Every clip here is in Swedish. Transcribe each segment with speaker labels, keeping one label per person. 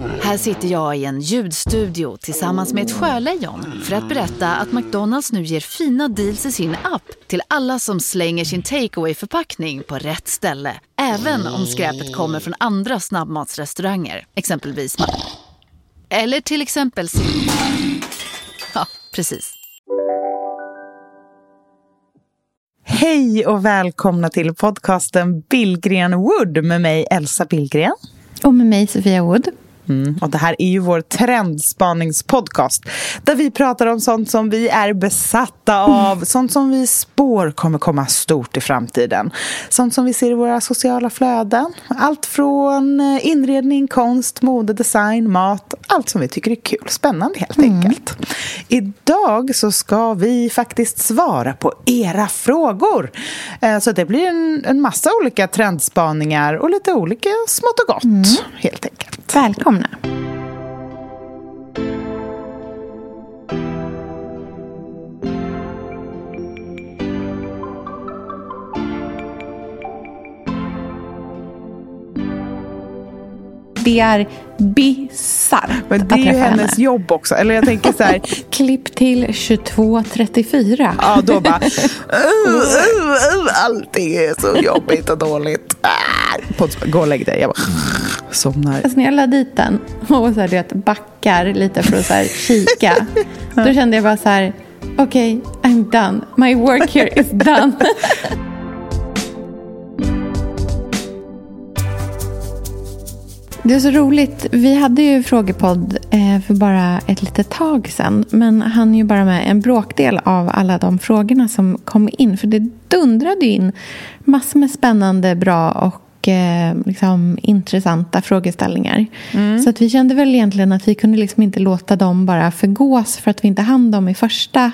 Speaker 1: Här sitter jag i en ljudstudio tillsammans med ett sjölejon för att berätta att McDonalds nu ger fina deals i sin app till alla som slänger sin takeaway förpackning på rätt ställe. Även om skräpet kommer från andra snabbmatsrestauranger, exempelvis Eller till exempel Ja, precis.
Speaker 2: Hej och välkomna till podcasten Billgren Wood med mig Elsa Billgren.
Speaker 3: Och med mig Sofia Wood.
Speaker 2: Mm, och det här är ju vår trendspaningspodcast där vi pratar om sånt som vi är besatta av, mm. sånt som vi spår kommer komma stort i framtiden. Sånt som vi ser i våra sociala flöden. Allt från eh, inredning, konst, mode, design, mat, allt som vi tycker är kul, spännande helt mm. enkelt. Idag så ska vi faktiskt svara på era frågor. Eh, så det blir en, en massa olika trendspaningar och lite olika smått och gott mm. helt enkelt.
Speaker 3: Välkomna välkomna. Det är bisarrt
Speaker 2: Men det är ju hennes henne. jobb också. Eller jag tänker så här.
Speaker 3: Klipp till 22.34.
Speaker 2: Ja, då bara. Uh, uh, uh, allting är så jobbigt och dåligt. Gå och lägg dig. Jag bara somnar.
Speaker 3: Alltså när jag la dit den och så här, vet, backar lite för att så här, kika. Då kände jag bara så här. Okej, okay, I'm done. My work here is done. Det är så roligt. Vi hade ju frågepodd eh, för bara ett litet tag sedan. Men han är ju bara med en bråkdel av alla de frågorna som kom in. För det dundrade in massor med spännande, bra och eh, liksom, intressanta frågeställningar. Mm. Så att vi kände väl egentligen att vi kunde liksom inte låta dem bara förgås för att vi inte hann dem i första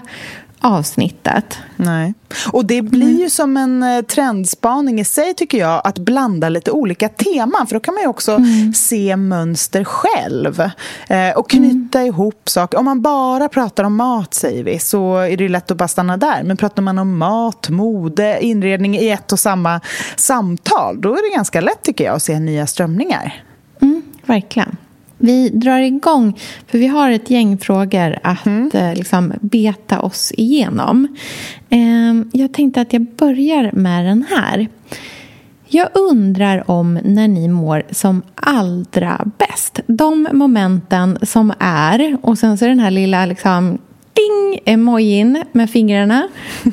Speaker 3: avsnittet.
Speaker 2: Nej. Och det blir ju som en eh, trendspaning i sig tycker jag att blanda lite olika teman för då kan man ju också mm. se mönster själv eh, och knyta mm. ihop saker. Om man bara pratar om mat säger vi så är det lätt att bara stanna där. Men pratar man om mat, mode, inredning i ett och samma samtal då är det ganska lätt tycker jag att se nya strömningar.
Speaker 3: Mm, verkligen. Vi drar igång, för vi har ett gäng frågor att mm. Eh, liksom, beta oss igenom. Ehm, jag tänkte att jag börjar med den här. Jag undrar om när ni mår som allra bäst. De momenten som är, och sen så den här lilla liksom, ding emojin med fingrarna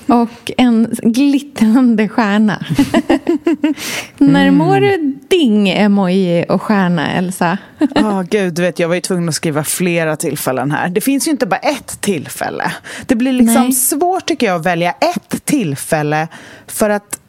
Speaker 3: och en glittrande stjärna. Mm. När mår du ding emoji och stjärna, Elsa?
Speaker 2: oh, gud, du vet, jag var ju tvungen att skriva flera tillfällen här. Det finns ju inte bara ett tillfälle. Det blir liksom Nej. svårt tycker jag att välja ett tillfälle för att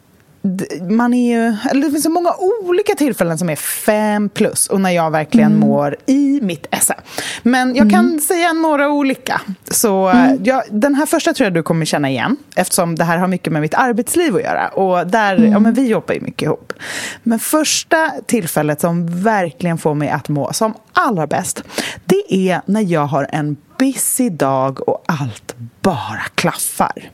Speaker 2: man är ju, eller det finns så många olika tillfällen som är fem plus och när jag verkligen mm. mår i mitt esse. Men jag kan mm. säga några olika. Så mm. jag, den här första tror jag du kommer känna igen eftersom det här har mycket med mitt arbetsliv att göra. Och där, ja mm. men vi jobbar ju mycket ihop. Men första tillfället som verkligen får mig att må som allra bäst det är när jag har en busy dag och allt bara klaffar. Mm.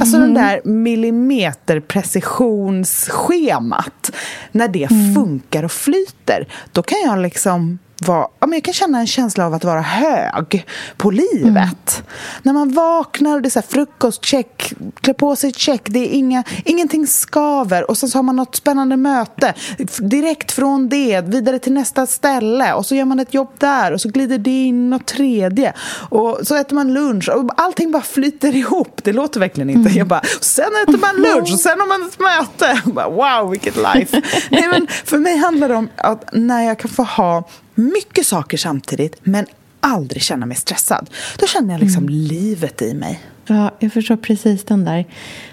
Speaker 2: Alltså den mhm. där millimeterprecisionsschemat, när det mm. funkar och flyter, då kan jag liksom vara, ja, men jag kan känna en känsla av att vara hög på livet. Mm. När man vaknar och det är så här, frukost, check, klä på sig, check. Det är inga, ingenting skaver. Och sen så har man något spännande möte. Direkt från det, vidare till nästa ställe. Och så gör man ett jobb där och så glider det in något tredje. Och så äter man lunch och allting bara flyter ihop. Det låter verkligen inte. Mm. Jag bara, sen äter man lunch och sen har man ett möte. Bara, wow, vilket life. Nej, men för mig handlar det om att när jag kan få ha mycket saker samtidigt men aldrig känna mig stressad. Då känner jag liksom mm. livet i mig.
Speaker 3: Ja, jag förstår precis den där.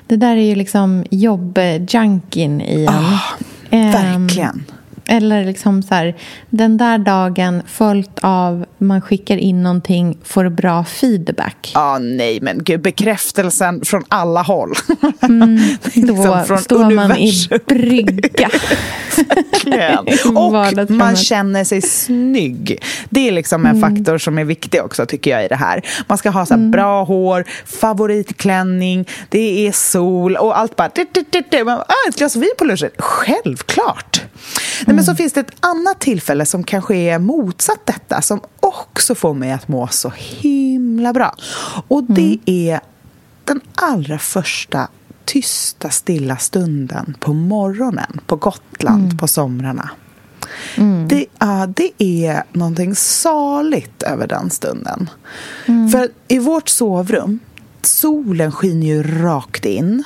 Speaker 3: Det där är ju liksom jobbjunkien i en. Oh,
Speaker 2: verkligen.
Speaker 3: Eller liksom så här, den där dagen följt av man skickar in någonting, får bra feedback.
Speaker 2: Ja, nej, men gud, bekräftelsen från alla håll.
Speaker 3: Mm,
Speaker 2: liksom
Speaker 3: då
Speaker 2: från
Speaker 3: står man i
Speaker 2: universum.
Speaker 3: brygga.
Speaker 2: Verkligen. Och man känner sig snygg. Det är liksom en
Speaker 3: Mm.
Speaker 2: faktor som är viktig också tycker jag i det här. Man ska ha så
Speaker 3: Mm.
Speaker 2: bra hår, favoritklänning, det är sol och allt bara... du, du, du, du. Man, ah, ett glas vin på lunchen. Självklart. Nej, men
Speaker 3: Mm.
Speaker 2: så finns det ett annat tillfälle som kanske är motsatt detta som också får mig att må så himla bra. Och det är den allra första tysta, stilla stunden på morgonen på Gotland på somrarna. Det, ja, det är någonting saligt över den stunden. För i vårt sovrum, solen skiner ju rakt in.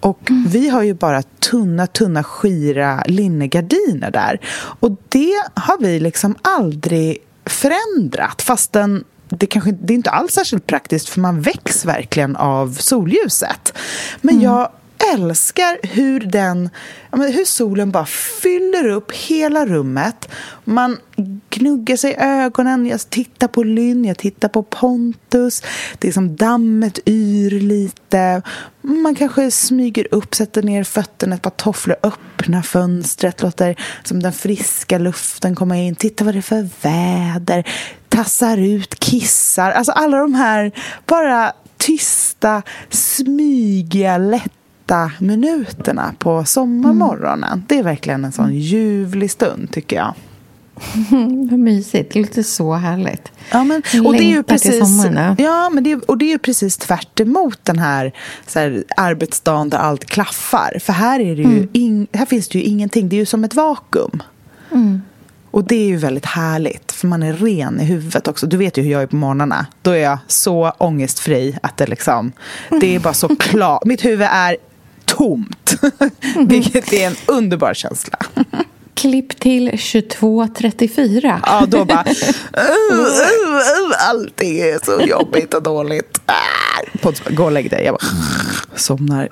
Speaker 2: Och vi har ju bara tunna, tunna, skira linnegardiner där. Och det har vi liksom aldrig förändrat. Fastän det, kanske, det är inte alls särskilt praktiskt för man väcks verkligen av solljuset. Men jag älskar hur den hur solen bara fyller upp hela rummet. Man gnuggar sig i ögonen, jag tittar på Lynn, jag tittar på Pontus. Det är som dammet yr lite. Man kanske smyger upp, sätter ner fötterna, ett par tofflor, öppnar fönstret, låter som den friska luften komma in. Titta vad det är för väder. Tassar ut, kissar. Alltså alla de här bara tysta, smygiga, lätta minuterna på sommarmorgonen. Det är verkligen en sån ljuvlig stund, tycker jag.
Speaker 3: Vad mysigt. Det låter så härligt.
Speaker 2: Ja, men, och det är ju precis,
Speaker 3: ja.
Speaker 2: men det, är- och det är ju precis tvärt den här, så här arbetsdagen där allt klaffar. För här, är det ju in, här finns det ju ingenting. Det är ju som ett vakuum. Och det är ju väldigt härligt, för man är ren i huvudet också. Du vet ju hur jag är på morgnarna. Då är jag så ångestfri att det liksom... Det är bara så klart. Mitt huvud är tomt. Vilket är en underbar känsla.
Speaker 3: Klipp till 22.34.
Speaker 2: Ja, då bara... Uh, uh, uh, allting är så jobbigt och dåligt. Bara, gå och lägg dig. Jag bara somnar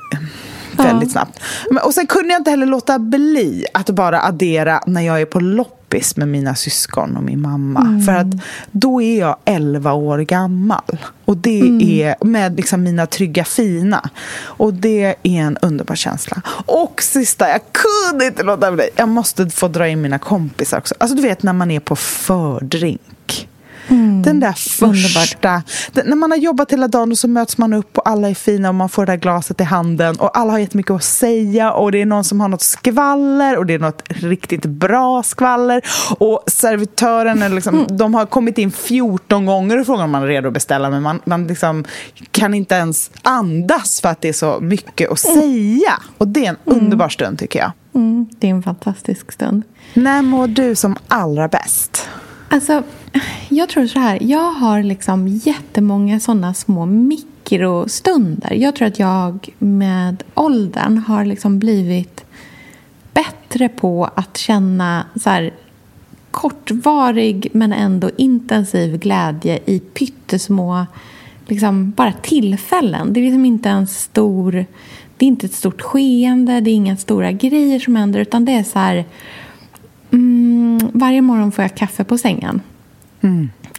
Speaker 2: väldigt snabbt. Och sen kunde jag inte heller låta bli att bara addera när jag är på loppis med mina syskon och min mamma. För att då är jag 11 år gammal. Och det är med liksom mina trygga fina. Och det är en underbar känsla. Och sista, jag kunde inte låta bli. Jag måste få dra in mina kompisar också. Alltså du vet när man är på fördrink. Den där första... Den, när man har jobbat hela dagen och så möts man upp och alla är fina och man får det där glaset i handen och alla har jättemycket att säga och det är någon som har något skvaller och det är något riktigt bra skvaller och servitören är liksom, de har kommit in 14 gånger och frågar om man är redo att beställa men man, man liksom kan inte ens andas för att det är så mycket att säga. Och det är en underbar stund tycker jag.
Speaker 3: Mm, det är en fantastisk stund.
Speaker 2: När mår du som allra bäst?
Speaker 3: Alltså, jag tror så här. Jag har liksom jättemånga såna små mikrostunder. Jag tror att jag med åldern har liksom blivit bättre på att känna så här, kortvarig men ändå intensiv glädje i pyttesmå liksom, bara tillfällen. Det är liksom inte en stor... Det är inte ett stort skeende, det är inga stora grejer som händer utan det är så här... Mm, varje morgon får jag kaffe på sängen.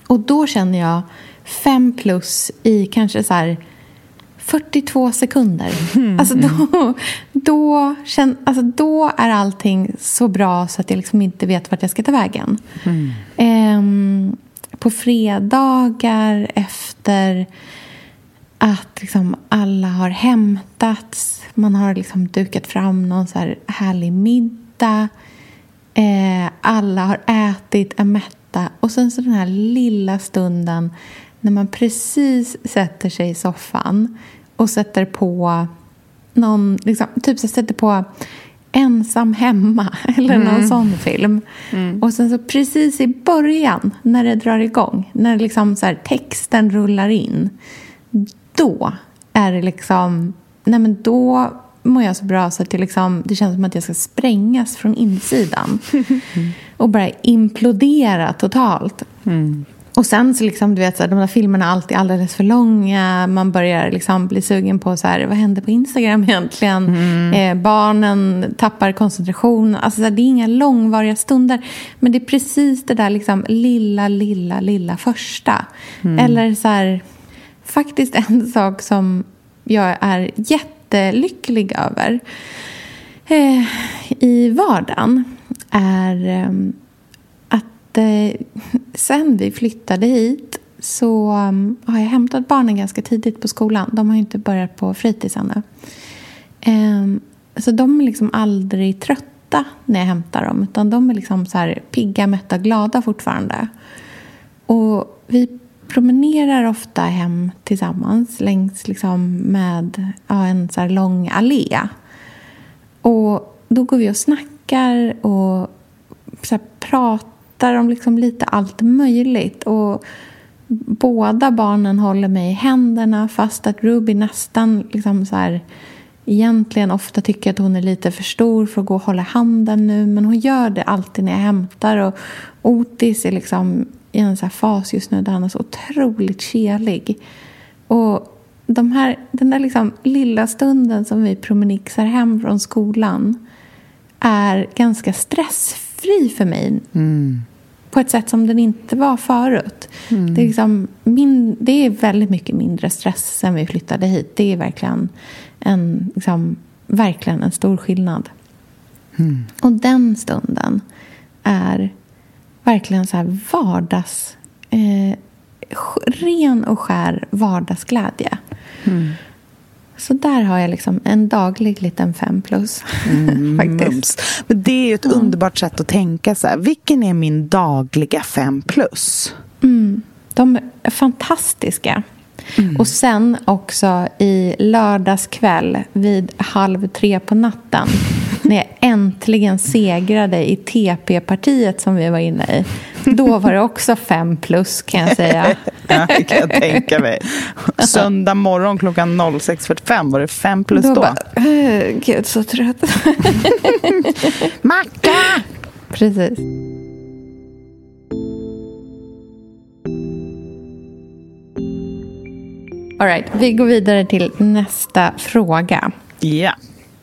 Speaker 3: Och då känner jag fem plus i kanske så här 42 sekunder. Alltså då, då, känn, alltså då är allting så bra så att jag liksom inte vet vart jag ska ta vägen. Ehm, på fredagar efter att liksom alla har hämtats, man har liksom dukat fram någon så här härlig middag. Eh, alla har ätit, är mätta. Och sen så den här lilla stunden när man precis sätter sig i soffan och sätter på någon, liksom, typ så sätter på Ensam hemma eller någon sån film. Och sen så precis i början när det drar igång, när liksom så texten rullar in, då är det liksom, nej men då mår jag så bra så att det, liksom, det känns som att jag ska sprängas från insidan. och bara implodera totalt. Och sen så liksom, du vet, så här, de där filmerna är alltid alldeles för långa. Man börjar liksom bli sugen på så här, vad händer på Instagram egentligen? Mm. Eh, barnen tappar koncentration. Alltså, så här, det är inga långvariga stunder. Men det är precis det där liksom, lilla, lilla, lilla första. Mm. Eller så här, faktiskt en sak som jag är jättelycklig över eh, i vardagen är eh, eh, sen vi flyttade hit så um, har jag hämtat barnen ganska tidigt på skolan. De har ju inte börjat på fritids ännu. Eh, så de är liksom aldrig trötta när jag hämtar dem. Utan de är liksom så här pigga, mätta, glada fortfarande. Och vi promenerar ofta hem tillsammans längs liksom med ja, en så lång allé. Och då går vi och snackar och så pratar pratar om liksom lite allt möjligt. Och båda barnen håller mig i händerna fast att Ruby nästan liksom så här, egentligen ofta tycker att hon är lite för stor för att gå och hålla handen nu. Men hon gör det alltid när jag hämtar. Och Otis är liksom i en så fas just nu där han är så otroligt kelig. Och de här, den där liksom lilla stunden som vi promenixar hem från skolan är ganska stressfri för mig. Mm på ett sätt som den inte var förut. Mm. Det, är liksom min, det är väldigt mycket mindre stress sen vi flyttade hit. Det är verkligen en, liksom, verkligen en stor skillnad. Mm. Och den stunden är verkligen så här vardags... Eh, ren och skär vardagsglädje. Mm. Så där har jag liksom en daglig liten fem plus. Mm, faktiskt.
Speaker 2: Men det är ju ett mm. underbart sätt att tänka. Så här. Vilken är min dagliga fem plus?
Speaker 3: Mm. De är fantastiska. Mm. Och sen också i lördagskväll vid halv tre på natten när jag äntligen segrade i TP-partiet som vi var inne i. Då var det också fem plus kan jag säga.
Speaker 2: ja, det kan jag tänka mig. Söndag morgon klockan 06.45 var det fem plus då? då? Bara,
Speaker 3: Gud, så trött.
Speaker 2: Macka!
Speaker 3: Precis. All right, vi går vidare till nästa fråga.
Speaker 2: Ja. Yeah.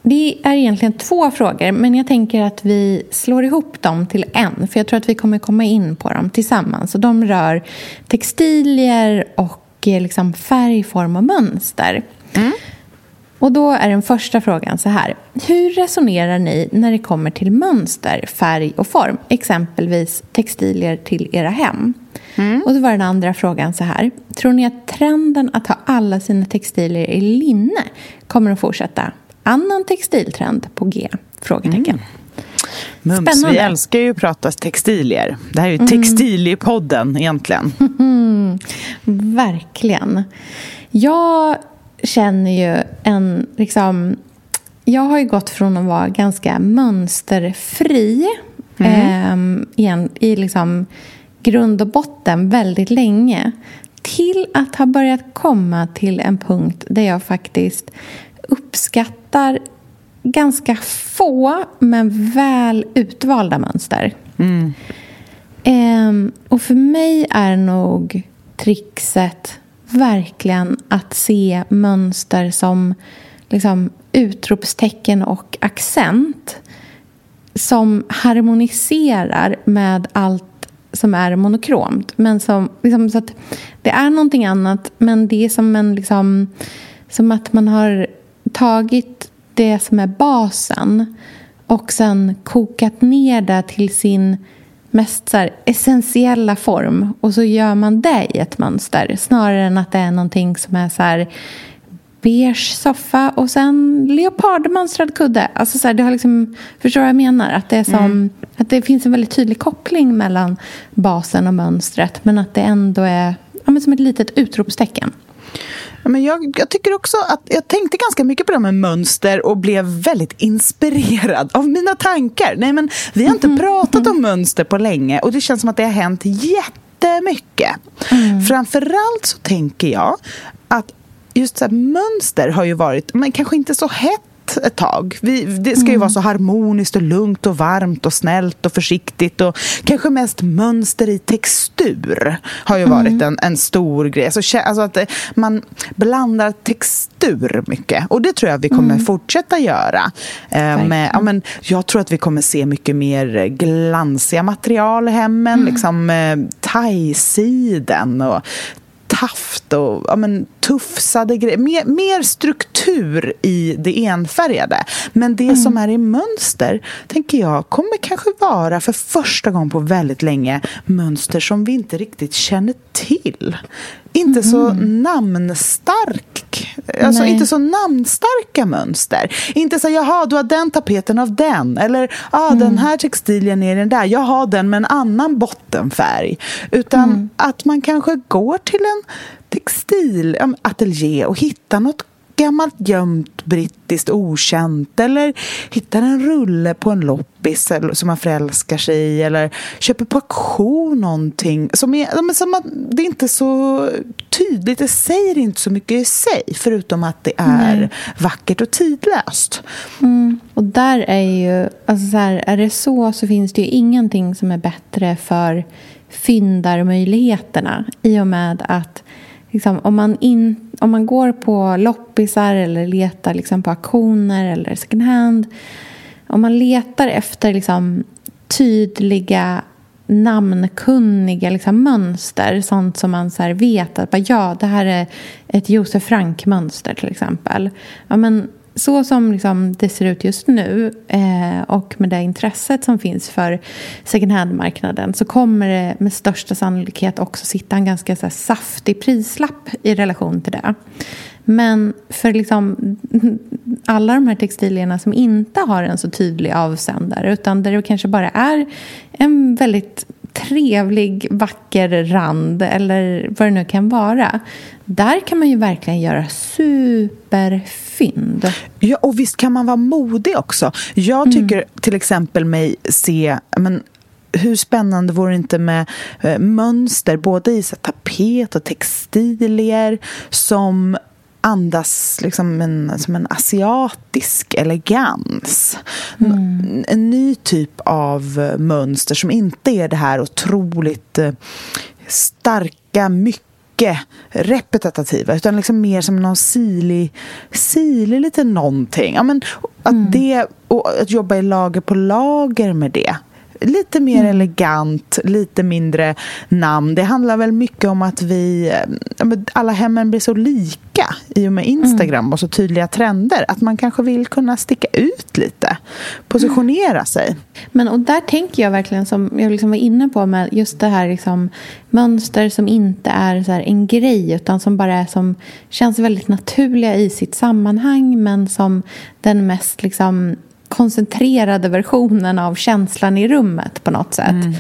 Speaker 3: Det är egentligen två frågor, men jag tänker att vi slår ihop dem till en. För jag tror att vi kommer komma in på dem tillsammans. Och de rör textilier och eh, liksom färg, form och mönster. Mm. Och då är den första frågan så här. Hur resonerar ni när det kommer till mönster, färg och form? Exempelvis textilier till era hem. Mm. Och så var den andra frågan så här. Tror ni att trenden att ha alla sina textilier i linne kommer att fortsätta? Annan textiltrend på G? Frågetecken. Mm.
Speaker 2: Mums, Spännande. vi älskar ju att prata textilier. Det här är ju mm. textiliepodden egentligen.
Speaker 3: Mm, verkligen. Jag känner ju en... Liksom, jag har ju gått från att vara ganska mönsterfri mm. eh, igen, i liksom grund och botten väldigt länge till att ha börjat komma till en punkt där jag faktiskt uppskattar ganska få, men väl utvalda mönster. Mm. Um, och för mig är nog trixet verkligen att se mönster som liksom, utropstecken och accent som harmoniserar med allt som är monokromt. Men som, liksom, så att det är någonting annat, men det är som, en, liksom, som att man har tagit det som är basen och sen kokat ner det till sin mest så essentiella form och så gör man det i ett mönster snarare än att det är någonting som är så här beige soffa och sen leopardmönstrad kudde. Alltså så här, det har liksom, förstår du vad jag menar? Att det, är som, mm. att det finns en väldigt tydlig koppling mellan basen och mönstret men att det ändå är ja, men som ett litet utropstecken.
Speaker 2: Men jag, jag, tycker också att jag tänkte ganska mycket på det med mönster och blev väldigt inspirerad av mina tankar. Nej, men vi har inte mm. pratat om mönster på länge och det känns som att det har hänt jättemycket. Mm. Framförallt så tänker jag att just så här, mönster har ju varit, men kanske inte så hett annat ett tag. Vi, det ska ju vara så harmoniskt och lugnt och varmt och snällt och försiktigt och kanske mest mönster i textur har ju varit en, en stor grej. Alltså, alltså att man blandar textur mycket och det tror jag vi kommer fortsätta göra. Eh, med, ja, men jag tror att vi kommer se mycket mer glansiga material i hemmen, liksom eh, thaisiden och taft och ja, men, tufsade grejer. Mer, mer struktur i det enfärgade. Men det mm. som är i mönster, tänker jag, kommer kanske vara för första gången på väldigt länge mönster som vi inte riktigt känner till. Inte mm. så namnstark. Alltså Nej. inte så namnstarka mönster. Inte så, jaha, du har den tapeten av den. Eller, ah, mm. den här textilien är den där. Jag har den med en annan bottenfärg. Utan mm. att man kanske går till en textilateljé och hittar något gammalt gömt brittiskt okänt eller hittar en rulle på en loppis som man förälskar sig i eller köper på auktion någonting som är, som att det är inte så tydligt, det säger inte så mycket i sig förutom att det är Nej. vackert och tidlöst.
Speaker 3: Mm. Och där är ju, alltså så här, är det så så finns det ju ingenting som är bättre för fyndarmöjligheterna i och med att liksom, om, man in, om man går på loppisar eller letar liksom, på auktioner eller second hand. Om man letar efter liksom, tydliga namnkunniga liksom, mönster. Sånt som man så vet att ja, det här är ett Josef Frank-mönster till exempel. Ja, men så som liksom det ser ut just nu eh, och med det intresset som finns för second hand-marknaden så kommer det med största sannolikhet också sitta en ganska så här, saftig prislapp i relation till det. Men för liksom alla de här textilierna som inte har en så tydlig avsändare utan där det kanske bara är en väldigt trevlig, vacker rand eller vad det nu kan vara. Där kan man ju verkligen göra superfynd.
Speaker 2: Ja, och visst kan man vara modig också. Jag mm. tycker mm. till exempel mig se men, hur spännande vore det inte med eh, mönster både i så, tapet och textilier som andas liksom en, som en asiatisk elegans. Mm. En ny typ av mönster som inte är det här otroligt eh, starka, mycket repetitiva utan liksom mer som någon silig, silig lite någonting. Ja, men att, mm. det, och att jobba i lager på lager med det lite mer mm. elegant, lite mindre namn. Det handlar väl mycket om att vi, alla hemmen blir så lika i och med Instagram mm. och så tydliga trender. Att man kanske vill kunna sticka ut lite, positionera mm. sig.
Speaker 3: Men och där tänker jag verkligen som jag liksom var inne på med just det här liksom, mönster som inte är så en grej utan som bara är som känns väldigt naturliga i sitt sammanhang men som den mest liksom koncentrerade versionen av känslan i rummet på något sätt. Mm.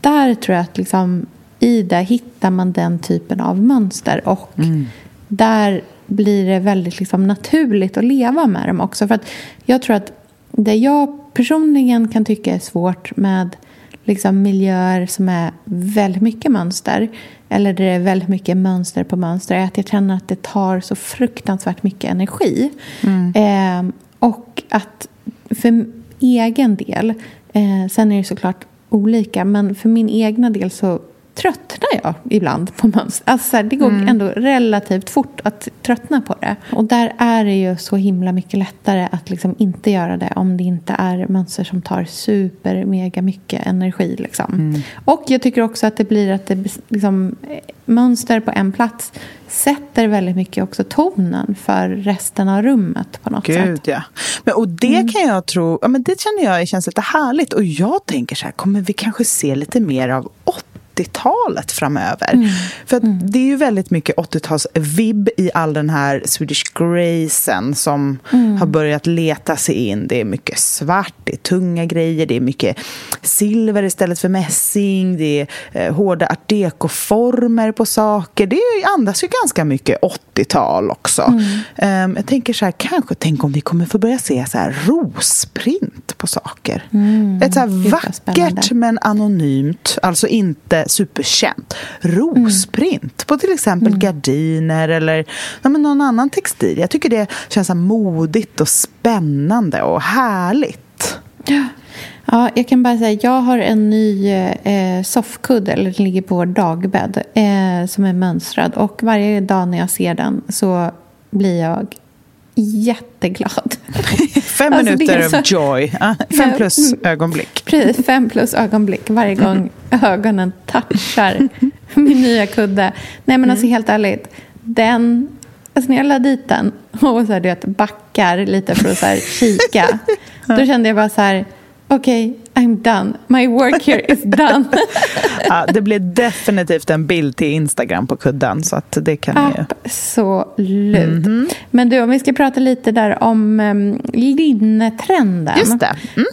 Speaker 3: Där tror jag att liksom, i det hittar man den typen av mönster och mm. där blir det väldigt liksom, naturligt att leva med dem också. För att jag tror att det jag personligen kan tycka är svårt med liksom, miljöer som är väldigt mycket mönster eller där det är väldigt mycket mönster på mönster är att jag känner att det tar så fruktansvärt mycket energi. Mm. Eh, och att för egen del, eh, sen är det såklart olika, men för min egna del så tröttnar jag ibland på mönster. Alltså, det går mm. ändå relativt fort att tröttna på det. Och där är det ju så himla mycket lättare att liksom inte göra det om det inte är mönster som tar super, mega mycket energi. Liksom. Mm. Och jag tycker också att det blir att det liksom, mönster på en plats sätter väldigt mycket också tonen för resten av rummet på något
Speaker 2: Gud,
Speaker 3: sätt.
Speaker 2: Ja. Men, och det mm. kan jag tro, ja, men det känner jag känns lite härligt. Och jag tänker så här, kommer vi kanske se lite mer av 80-talet framöver. Mm. För mm. det är ju väldigt mycket 80-tals-vibb i all den här Swedish Gracen som mm. har börjat leta sig in. Det är mycket svart, det är tunga grejer, det är mycket silver istället för mässing, det är eh, hårda art deco-former på saker. Det andas ju ganska mycket 80-tal också. Um, jag tänker så här, kanske tänk om vi kommer få börja se så här rosprint på saker. Mm. Ett så här vackert men anonymt, alltså inte superkänt. Rosprint på till exempel mm. gardiner eller ja, men någon annan textil. Jag tycker det känns så modigt och spännande och härligt.
Speaker 3: Ja. Ja, jag kan bara säga jag har en ny eh, soffkudde, eller den ligger på vår dagbädd, eh, som är mönstrad. Och varje dag när jag ser den så blir jag jätteglad.
Speaker 2: Fem alltså, minuter så... of joy. fem plus ögonblick.
Speaker 3: Precis, fem plus ögonblick varje gång ögonen touchar min nya kudde. Nej, men alltså mm. helt ärligt. Den, alltså när jag la dit den och så här, du vet, backar lite för att så här, kika. Då kände jag bara så här okej, okay, I'm done. My work here is done.
Speaker 2: ja, det blir definitivt en bild till Instagram på kudden. Så att det kan
Speaker 3: Absolut. Mm -hmm. Men du, om vi ska prata lite där om um, linnetrenden.
Speaker 2: Just det. Mm.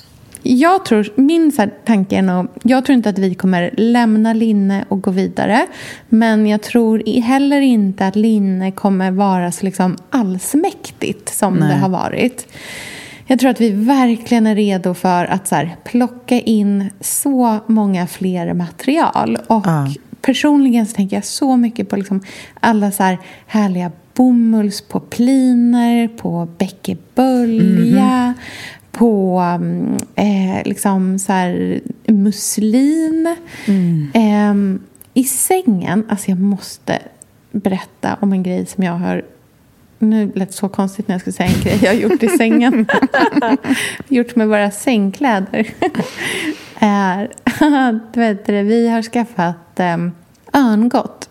Speaker 3: Jag tror, min tanke är nog, jag tror inte att vi kommer lämna linne och gå vidare. Men jag tror heller inte att linne kommer vara så liksom allsmäktigt som Nej. det har varit. Jag tror att vi verkligen är redo för att så här, plocka in så många fler material. Och uh. personligen så tänker jag så mycket på liksom alla så här härliga bomullspopliner, på bäckebölja, mm -hmm. på eh, liksom så här, muslin. Mm. Eh, I sängen, alltså jag måste berätta om en grej som jag har nu lät det så konstigt när jag skulle säga en grej jag har gjort i sängen. gjort med våra sängkläder. är, du vet det, vi har skaffat um, örngott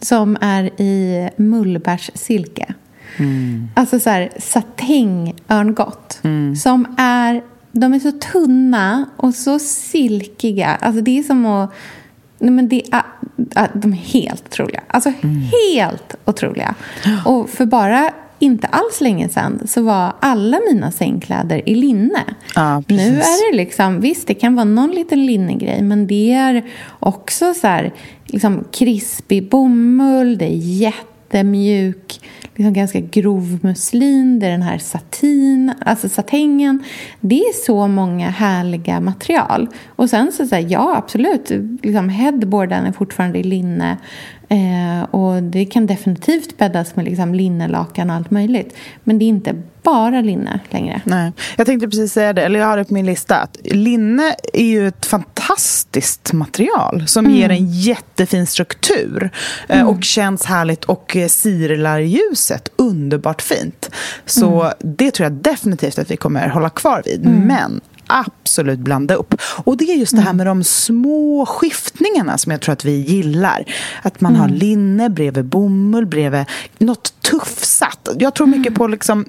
Speaker 3: som är i mullbärssilke. Mm. Alltså så här satängörngott. Mm. Som är, de är så tunna och så silkiga. Alltså det är som att Nej, men det är, de är helt otroliga. Alltså mm. helt otroliga. Och för bara inte alls länge sedan så var alla mina sängkläder i linne.
Speaker 2: Ja,
Speaker 3: nu är det liksom, visst det kan vara någon liten linnegrej men det är också så här, liksom krispig bomull, det är jättemjuk liksom ganska grov muslin, det är den här satin, alltså satängen. Det är så många härliga material. Och sen så säger ja absolut, liksom headboarden är fortfarande i linne. Eh, och det kan definitivt bäddas med liksom linnelakan och allt möjligt. Men det är inte bara linne längre.
Speaker 2: Nej. Jag tänkte precis säga det, eller jag har det på min lista. Att linne är ju ett fantastiskt material som mm. ger en jättefin struktur. Eh, mm. Och känns härligt och eh, sirlar ljuset underbart fint. Så mm. det tror jag definitivt att vi kommer hålla kvar vid. Mm. Men absolut blanda upp. Och det är just det här mm. med de små skiftningarna som jag tror att vi gillar. Att man mm. har linne bredvid bomull, bredvid något tuffsat. Jag tror mycket mm. på liksom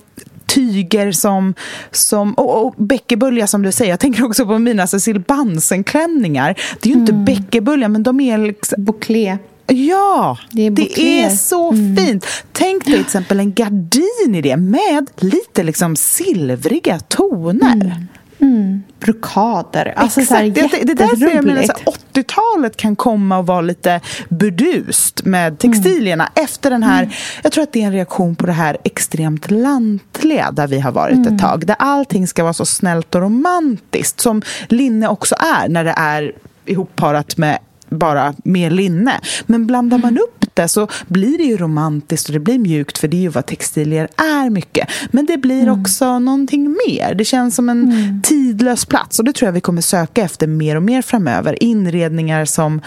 Speaker 2: tyger som, som och, och bäckebölja som du säger. Jag tänker också på mina Cecil Bansen-klänningar. Det är ju inte mm. bäckebölja men de är liksom...
Speaker 3: Bouclé.
Speaker 2: Ja, det är, det är så mm. fint. Tänk dig till exempel en gardin i det med lite liksom silvriga toner. Mm.
Speaker 3: Mm. Brokader. Alltså Exakt. Här, det, det är därför jag menar
Speaker 2: 80-talet kan komma och vara lite burdust med textilierna mm. efter den här, mm. jag tror att det är en reaktion på det här extremt lantliga där vi har varit mm. ett tag. Där allting ska vara så snällt och romantiskt som linne också är när det är ihopparat med bara mer linne. Men blandar man mm. upp det så blir det ju romantiskt och det blir mjukt för det är ju vad textilier är mycket. Men det blir mm. också någonting mer. Det känns som en mm. tidlös plats och det tror jag vi kommer söka efter mer och mer framöver. Inredningar som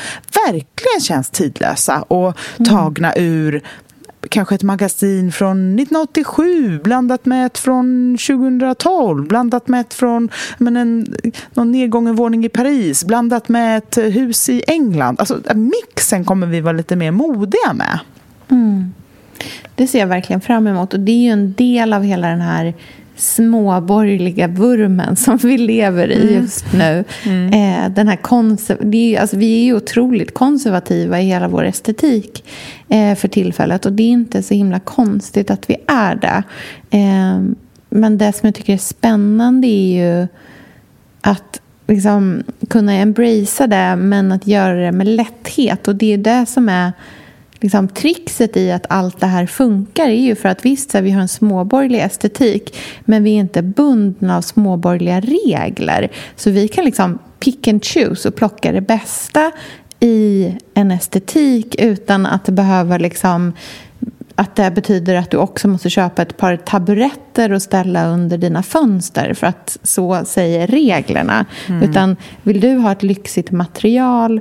Speaker 2: verkligen känns tidlösa och mm. tagna ur kanske ett magasin från 1987 blandat med ett från 2012 blandat med ett från men en, någon nedgången våning i Paris blandat med ett hus i England. Alltså mixen kommer vi vara lite mer modiga med.
Speaker 3: Mm. Det ser jag verkligen fram emot och det är ju en del av hela den här småborgerliga vurmen som vi lever i mm. just nu. Mm. Eh, den här konser- det är, alltså, vi är ju otroligt konservativa i hela vår estetik eh, för tillfället. Och det är inte så himla konstigt att vi är det. Eh, men det som jag tycker är spännande är ju att liksom, kunna embracea det men att göra det med lätthet. Och det är det som är liksom, trixet i att allt det här funkar är ju för att visst, vi har en småborgerlig estetik men vi är inte bundna av småborgerliga regler. Så vi kan liksom pick and choose och plocka det bästa i en estetik utan att det behöver liksom att det betyder att du också måste köpa ett par taburetter och ställa under dina fönster för att så säger reglerna. Mm. Utan vill du ha ett lyxigt material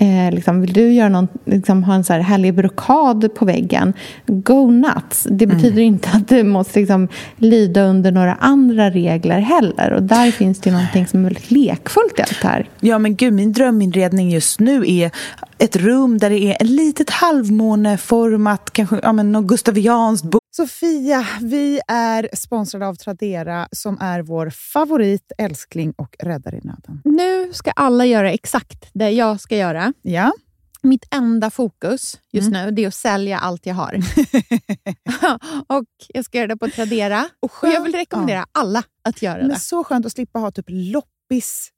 Speaker 3: Eh, liksom, vill du göra någon, liksom, ha en så här härlig brokad på väggen, go nuts. Det mm. betyder mm. inte att du måste liksom, lyda under några andra regler heller. Och där finns det någonting som är väldigt lekfullt i allt det här.
Speaker 2: Ja, men gud, min dröminredning just nu är ett rum där det är ett litet halvmåneformat, kanske ja, men något gustavianskt Sofia, vi är sponsrade av Tradera som är vår favorit, älskling och räddare i nöden.
Speaker 3: Nu ska alla göra exakt det jag ska göra.
Speaker 2: Ja.
Speaker 3: Mitt enda fokus just mm. nu det är att sälja allt jag har. och Jag ska göra det på Tradera. Och, och jag vill rekommendera ja. alla att göra
Speaker 2: Men
Speaker 3: det.
Speaker 2: Så skönt att slippa ha typ loppis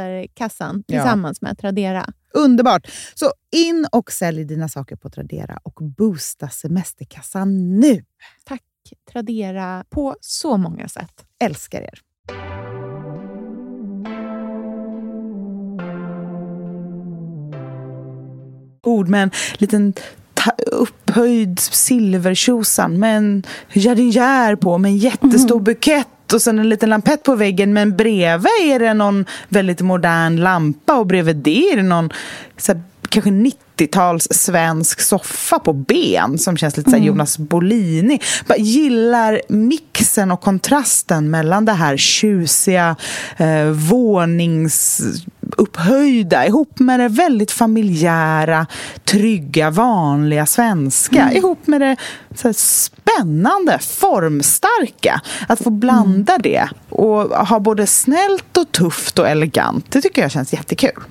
Speaker 3: semesterkassan tillsammans ja. med Tradera.
Speaker 2: Underbart! Så in och sälj dina saker på Tradera och boosta semesterkassan nu!
Speaker 3: Tack Tradera på så många sätt.
Speaker 2: Älskar er! Ord med en liten upphöjd silvertjosan med en jardinjär på med en jättestor mm. bukett och sen en liten lampett på väggen men bredvid är det någon väldigt modern lampa och bredvid det är det någon så här, kanske 90-tals svensk soffa på ben som känns lite mm. Jonas Bolini. Jag gillar mixen och kontrasten mellan det här tjusiga eh, våningsupphöjda ihop med det väldigt familjära, trygga, vanliga svenska. Mm. Ihop med det så spännande, formstarka. Att få blanda mm. det och ha både snällt och tufft och elegant. Det tycker jag känns jättekul.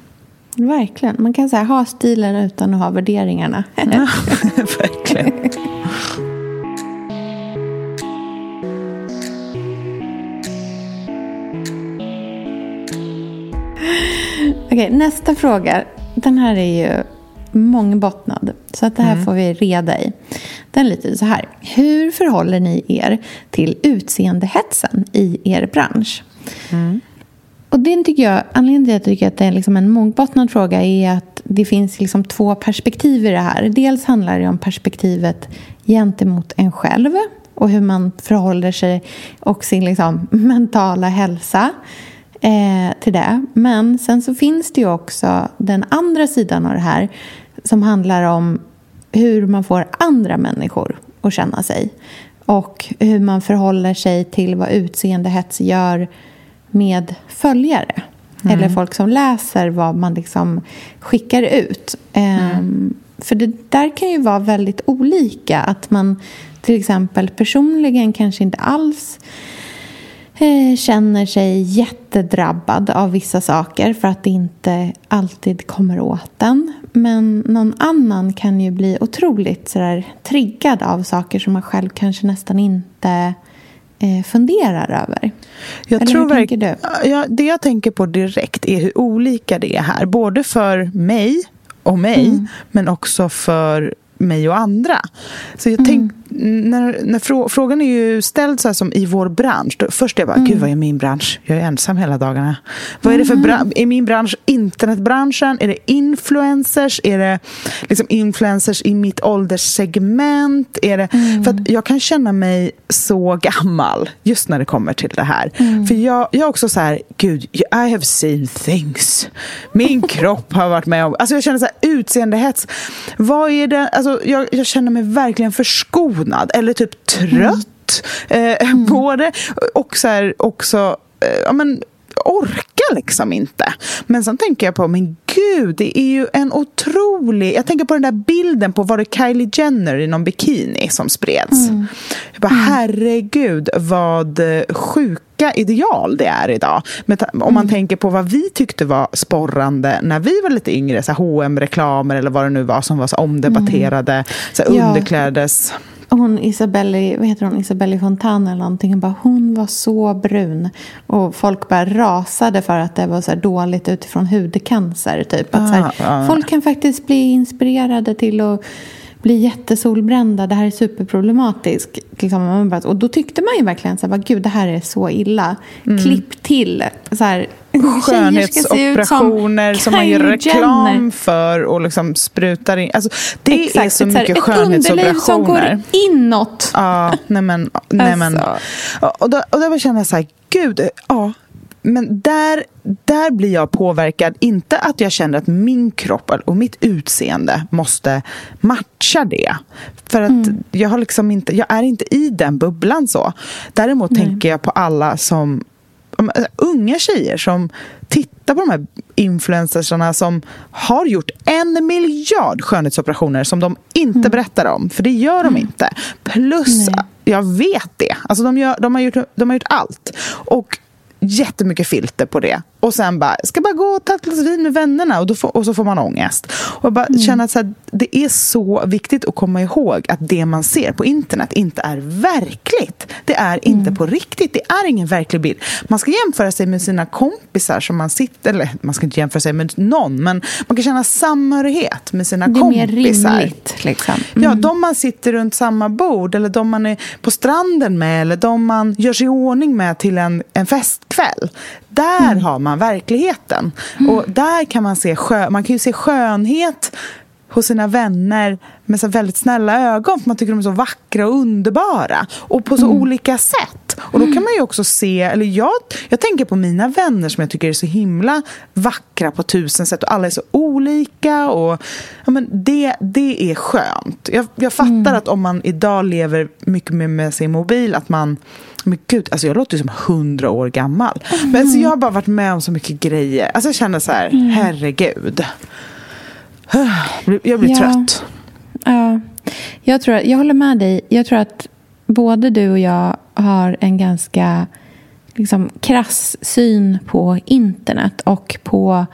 Speaker 3: Verkligen. Man kan säga ha stilen utan att ha värderingarna. Ja,
Speaker 2: verkligen.
Speaker 3: Okej, nästa fråga. Den här är ju mångbottnad. Så att det här mm. får vi reda i. Den lyder så här. Hur förhåller ni er till utseendehetsen i er bransch? Mm. Och det tycker jag, anledningen till att jag tycker att det är liksom en mångbottnad fråga är att det finns liksom två perspektiv i det här. Dels handlar det om perspektivet gentemot en själv och hur man förhåller sig och sin liksom mentala hälsa eh, till det. Men sen så finns det ju också den andra sidan av det här som handlar om hur man får andra människor att känna sig och hur man förhåller sig till vad utseendehets gör med följare. Mm. Eller folk som läser vad man liksom skickar ut. Mm. Um, för det där kan ju vara väldigt olika. Att man till exempel personligen kanske inte alls känner sig jättedrabbad av vissa saker för att det inte alltid kommer åt den. Men någon annan kan ju bli otroligt sådär, triggad av saker som man själv kanske nästan inte eh, funderar över?
Speaker 2: Jag Eller tror hur tänker du? Ja, det jag tänker på direkt är hur olika det är här. Både för mig och mig, mm. men också för mig och andra. Så jag, tänk, mm. När, när frå, frågan är ju ställd så här som i vår bransch. Då, först är jag bara, gud vad är min bransch? Jag är ensam hela dagarna. Vad är det för bransch? Är min bransch internetbranschen? Är det influencers? Är det liksom influencers i mitt ålderssegment? Är det, För att jag kan känna mig så gammal just när det kommer till det här. För jag, jag är också så här, gud, I have seen things. Min kropp har varit med om... Alltså jag känner så här, utseendehets. Vad är det? Alltså jag, jag känner mig verkligen förskonad eller typ trött. Eh, både och så här, också... Eh, ja, men, orkar liksom inte. Men sen tänker jag på, men gud, det är ju en otrolig... Jag tänker på den där bilden på, var det Kylie Jenner i någon bikini som spreds? Mm. Jag bara, herregud vad sjuka ideal det är idag. Men om man mm. tänker på vad vi tyckte var sporrande när vi var lite yngre, så hm reklamer eller vad det nu var som var så omdebatterade, mm. så underklädes
Speaker 3: hon Isabelli, vad heter hon, Isabelli Fontana eller någonting. Bara, hon var så brun. Och folk bara rasade för att det var så dåligt utifrån hudcancer. Typ. Att, ah, här, ah. Folk kan faktiskt bli inspirerade till att bli jättesolbrända. Det här är superproblematiskt. Liksom, och då tyckte man ju verkligen så här, gud det här är så illa. Mm. Klipp till. Så här,
Speaker 2: skönhetsoperationer som, som man gör reklam Jenner. för och liksom sprutar in. Alltså, det Exakt, är så mycket ett skönhetsoperationer. Ett som går
Speaker 3: inåt.
Speaker 2: Ja, nej men. Nej men. Alltså. Och, då, och då känner jag så här, gud, ja, men där, där blir jag påverkad. Inte att jag känner att min kropp och mitt utseende måste matcha det. För att mm. jag, har liksom inte, jag är inte i den bubblan så. Däremot Nej. tänker jag på alla som unga tjejer som tittar på de här influencersarna som har gjort en miljard skönhetsoperationer som de inte mm. berättar om, för det gör de mm. inte. Plus, Nej. jag vet det. Alltså de, gör, de, har gjort, de har gjort allt. Och jättemycket filter på det. Och sen bara, ska bara gå och ta ett glas vin med vännerna och, då får, och så får man ångest. Och bara mm. känna att så här, det är så viktigt att komma ihåg att det man ser på internet inte är verkligt. Det är inte mm. på riktigt. Det är ingen verklig bild. Man ska jämföra sig med sina kompisar som man sitter... Eller man ska inte jämföra sig med någon, men man kan känna samhörighet med sina kompisar. Det är kompisar. mer rimligt.
Speaker 3: Liksom.
Speaker 2: Mm. Ja, de man sitter runt samma bord eller de man är på stranden med eller de man gör sig i ordning med till en, en festkväll. Där mm. har man verkligheten. Mm. Och där kan man se skö man kan ju se skönhet hos sina vänner med så väldigt snälla ögon för man tycker de är så vackra och underbara och på så mm. olika sätt. Och då kan man ju också se, eller jag, jag tänker på mina vänner som jag tycker är så himla vackra på tusen sätt och alla är så olika och ja, men det, det är skönt. Jag, jag fattar mm. att om man idag lever mycket mer med sin mobil att man men gud, alltså jag låter ju som hundra år gammal. Mm. Men alltså jag har bara varit med om så mycket grejer. Alltså jag känner så här, mm. herregud. Jag blir ja. trött.
Speaker 3: Ja. Jag, tror, jag håller med dig. Jag tror att både du och jag har en ganska liksom, krass syn på internet och på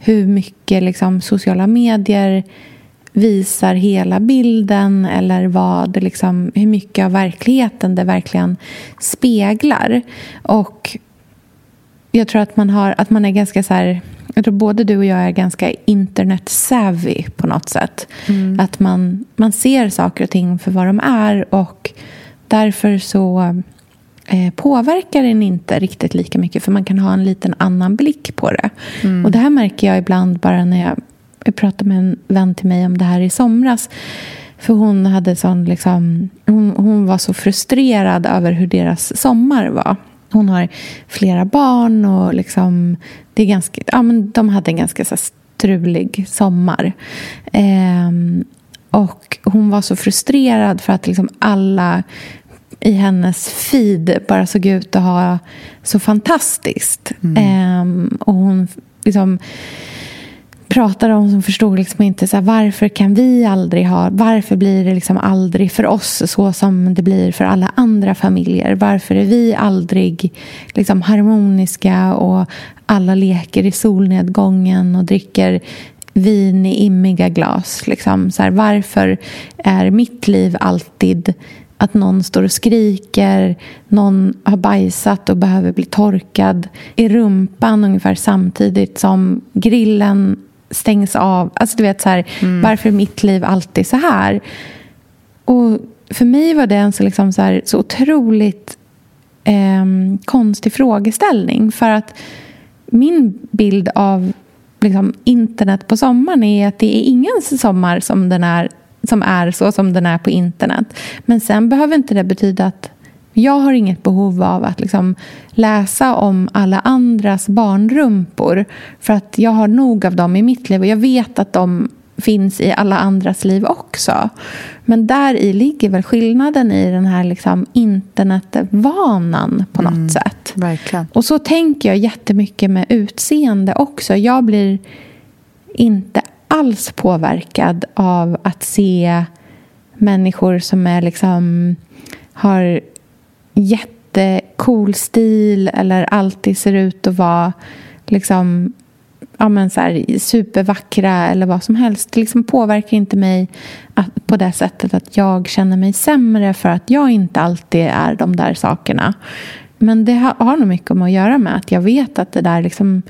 Speaker 3: hur mycket liksom, sociala medier visar hela bilden eller vad, liksom, hur mycket av verkligheten det verkligen speglar. Och jag tror att man, har, att man är ganska så här, jag tror både du och jag är ganska internet-savvy på något sätt. Mm. Att man, man ser saker och ting för vad de är och därför så eh, påverkar den inte riktigt lika mycket för man kan ha en liten annan blick på det. Mm. Och det här märker jag ibland bara när jag jag pratade med en vän till mig om det här i somras. För hon, hade sån, liksom, hon, hon var så frustrerad över hur deras sommar var. Hon har flera barn och liksom, det är ganska, ja, men de hade en ganska så strulig sommar. Ehm, och hon var så frustrerad för att liksom alla i hennes feed bara såg ut att ha så fantastiskt. Mm. Ehm, och hon liksom pratade om som förstod liksom inte så här, varför kan vi aldrig ha, varför blir det liksom aldrig för oss så som det blir för alla andra familjer? Varför är vi aldrig liksom harmoniska och alla leker i solnedgången och dricker vin i immiga glas? Liksom. Så här, varför är mitt liv alltid att någon står och skriker, någon har bajsat och behöver bli torkad i rumpan ungefär samtidigt som grillen stängs av. Alltså du vet så här, mm. varför är mitt liv alltid så här? Och för mig var det en så, liksom så, här, så otroligt eh, konstig frågeställning. För att min bild av liksom, internet på sommaren är att det är ingen sommar som, den är, som är så som den är på internet. Men sen behöver inte det betyda att jag har inget behov av att liksom läsa om alla andras barnrumpor för att jag har nog av dem i mitt liv och jag vet att de finns i alla andras liv också. Men där i ligger väl skillnaden i den här liksom internetvanan på något mm, sätt.
Speaker 2: Verkligen.
Speaker 3: Och så tänker jag jättemycket med utseende också. Jag blir inte alls påverkad av att se människor som är liksom har jättecool stil eller alltid ser ut att vara liksom ja, men så här, supervackra eller vad som helst. Det liksom påverkar inte mig att, på det sättet att jag känner mig sämre för att jag inte alltid är de där sakerna. Men det har, har nog mycket att göra med att jag vet att det där liksom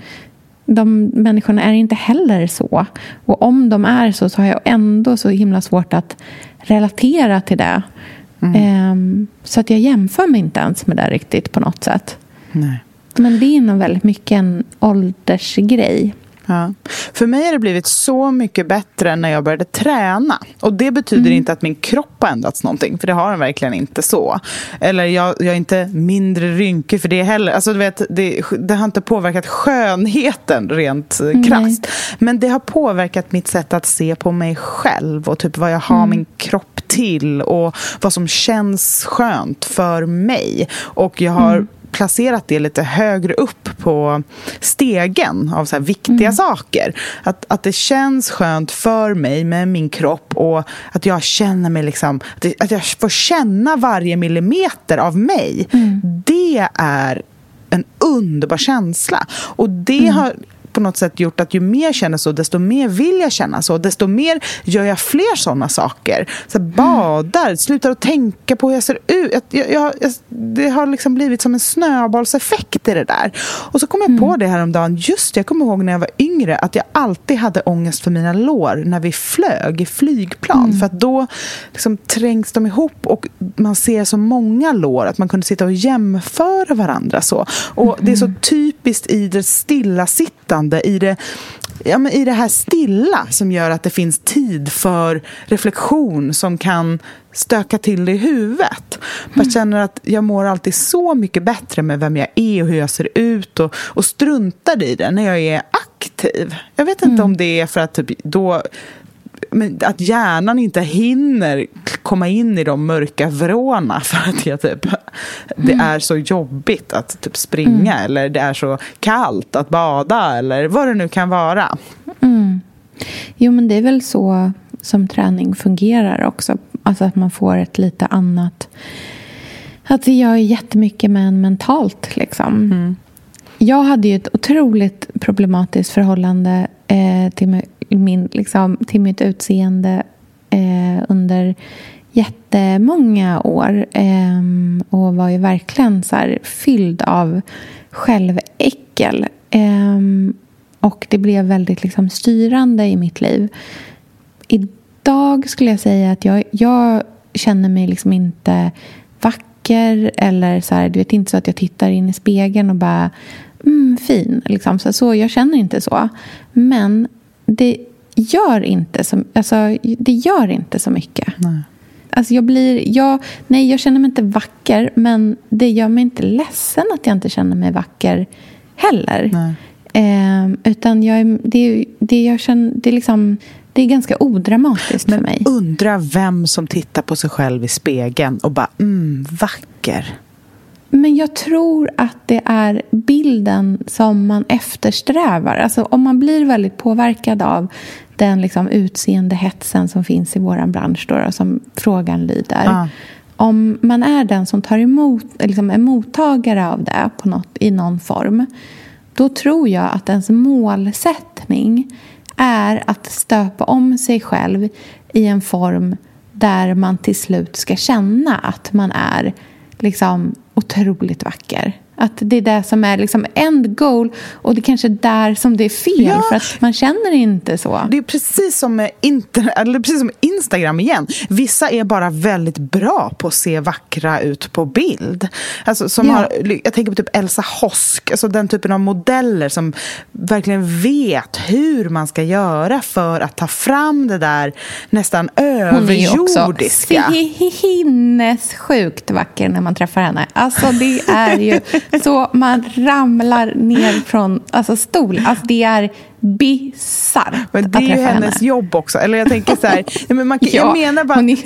Speaker 3: de människorna är inte heller så. Och om de är så så har jag ändå så himla svårt att relatera till det. Mm. Um, så att jag jämför mig inte ens med det riktigt på något sätt.
Speaker 2: Nej.
Speaker 3: Men det är nog väldigt mycket en åldersgrej.
Speaker 2: Ja. För mig har det blivit så mycket bättre när jag började träna. Och det betyder mm. inte att min kropp har ändrats någonting, för det har den verkligen inte så. Eller jag, jag är inte mindre rynkig för det heller. Alltså, du vet, det, det har inte påverkat skönheten rent mm. krasst. Men det har påverkat mitt sätt att se på mig själv och typ vad jag har mm. min kropp till och vad som känns skönt för mig. Och jag har mm placerat det lite högre upp på stegen av så viktiga mm. saker. Att, att det känns skönt för mig med min kropp och att jag känner mig liksom, att jag får känna varje millimeter av mig. Mm. Det är en underbar känsla. Och det mm. har på något sätt gjort att ju mer jag känner så, desto mer vill jag känna så. Desto mer gör jag fler sådana saker. Så badar, mm. slutar att tänka på hur jag ser ut. Jag, jag, jag, det har liksom blivit som en snöbollseffekt i det där. Och så kom jag mm. på det här om dagen. Just jag kommer ihåg när jag var yngre att jag alltid hade ångest för mina lår när vi flög i flygplan. Mm. För att då liksom trängs de ihop och man ser så många lår att man kunde sitta och jämföra varandra så. Och det är så typiskt i det stillasittande närvarande i det, ja, men i det här stilla som gör att det finns tid för reflektion som kan stöka till det i huvudet. Mm. Jag känner att jag mår alltid så mycket bättre med vem jag är och hur jag ser ut och, och struntar i det när jag är aktiv. Jag vet inte mm. om det är för att typ då men att hjärnan inte hinner komma in i de mörka vrårna för att jag typ, det mm. är så jobbigt att typ springa mm. eller det är så kallt att bada eller vad det nu kan vara.
Speaker 3: Mm. Jo, men det är väl så som träning fungerar också. Alltså att man får ett lite annat... Att det gör jättemycket med en mentalt. Liksom. Mm. Jag hade ju ett otroligt problematiskt förhållande eh, till, min, liksom, till mitt utseende eh, under jättemånga år eh, och var ju verkligen så här fylld av själväckel. Eh, och det blev väldigt liksom, styrande i mitt liv. Idag skulle jag säga att jag, jag känner mig liksom inte vacker eller så här, du vet inte så att jag tittar in i spegeln och bara mm, fin. Liksom. Så, så, jag känner inte så. Men det gör inte så, alltså, det gör inte så mycket.
Speaker 2: Nej.
Speaker 3: Alltså jag blir, jag, nej, jag känner mig inte vacker, men det gör mig inte ledsen att jag inte känner mig vacker heller. Eh, utan jag, det, det, jag känner, det, är liksom, det är ganska odramatiskt
Speaker 2: men
Speaker 3: för mig.
Speaker 2: Undra vem som tittar på sig själv i spegeln och bara mm, vacker.
Speaker 3: Men jag tror att det är bilden som man eftersträvar. Alltså om man blir väldigt påverkad av den liksom utseendehetsen som finns i vår bransch, då, som frågan lyder. Ah. Om man är den som tar emot, liksom är mottagare av det på något, i någon form då tror jag att ens målsättning är att stöpa om sig själv i en form där man till slut ska känna att man är liksom otroligt vacker. Att det är det som är liksom end goal och det kanske är där som det är fel
Speaker 2: Ja.
Speaker 3: för att man känner inte så.
Speaker 2: Det är precis som, med internet, eller precis som Instagram igen. Vissa är bara väldigt bra på att se vackra ut på bild. Alltså, som
Speaker 3: Ja.
Speaker 2: har, jag tänker på typ Elsa Hosk, alltså den typen av modeller som verkligen vet hur man ska göra för att ta fram det där nästan
Speaker 3: Hon är också
Speaker 2: överjordiska.
Speaker 3: sinnessjukt vacker när man träffar henne. Alltså det är ju så man ramlar ner från alltså, stol. Alltså det är bisarrt
Speaker 2: Men
Speaker 3: att
Speaker 2: det är ju
Speaker 3: träffa
Speaker 2: hennes
Speaker 3: henne.
Speaker 2: jobb också. Eller jag tänker så här, nej, men man,
Speaker 3: Ja,
Speaker 2: jag menar bara
Speaker 3: hon är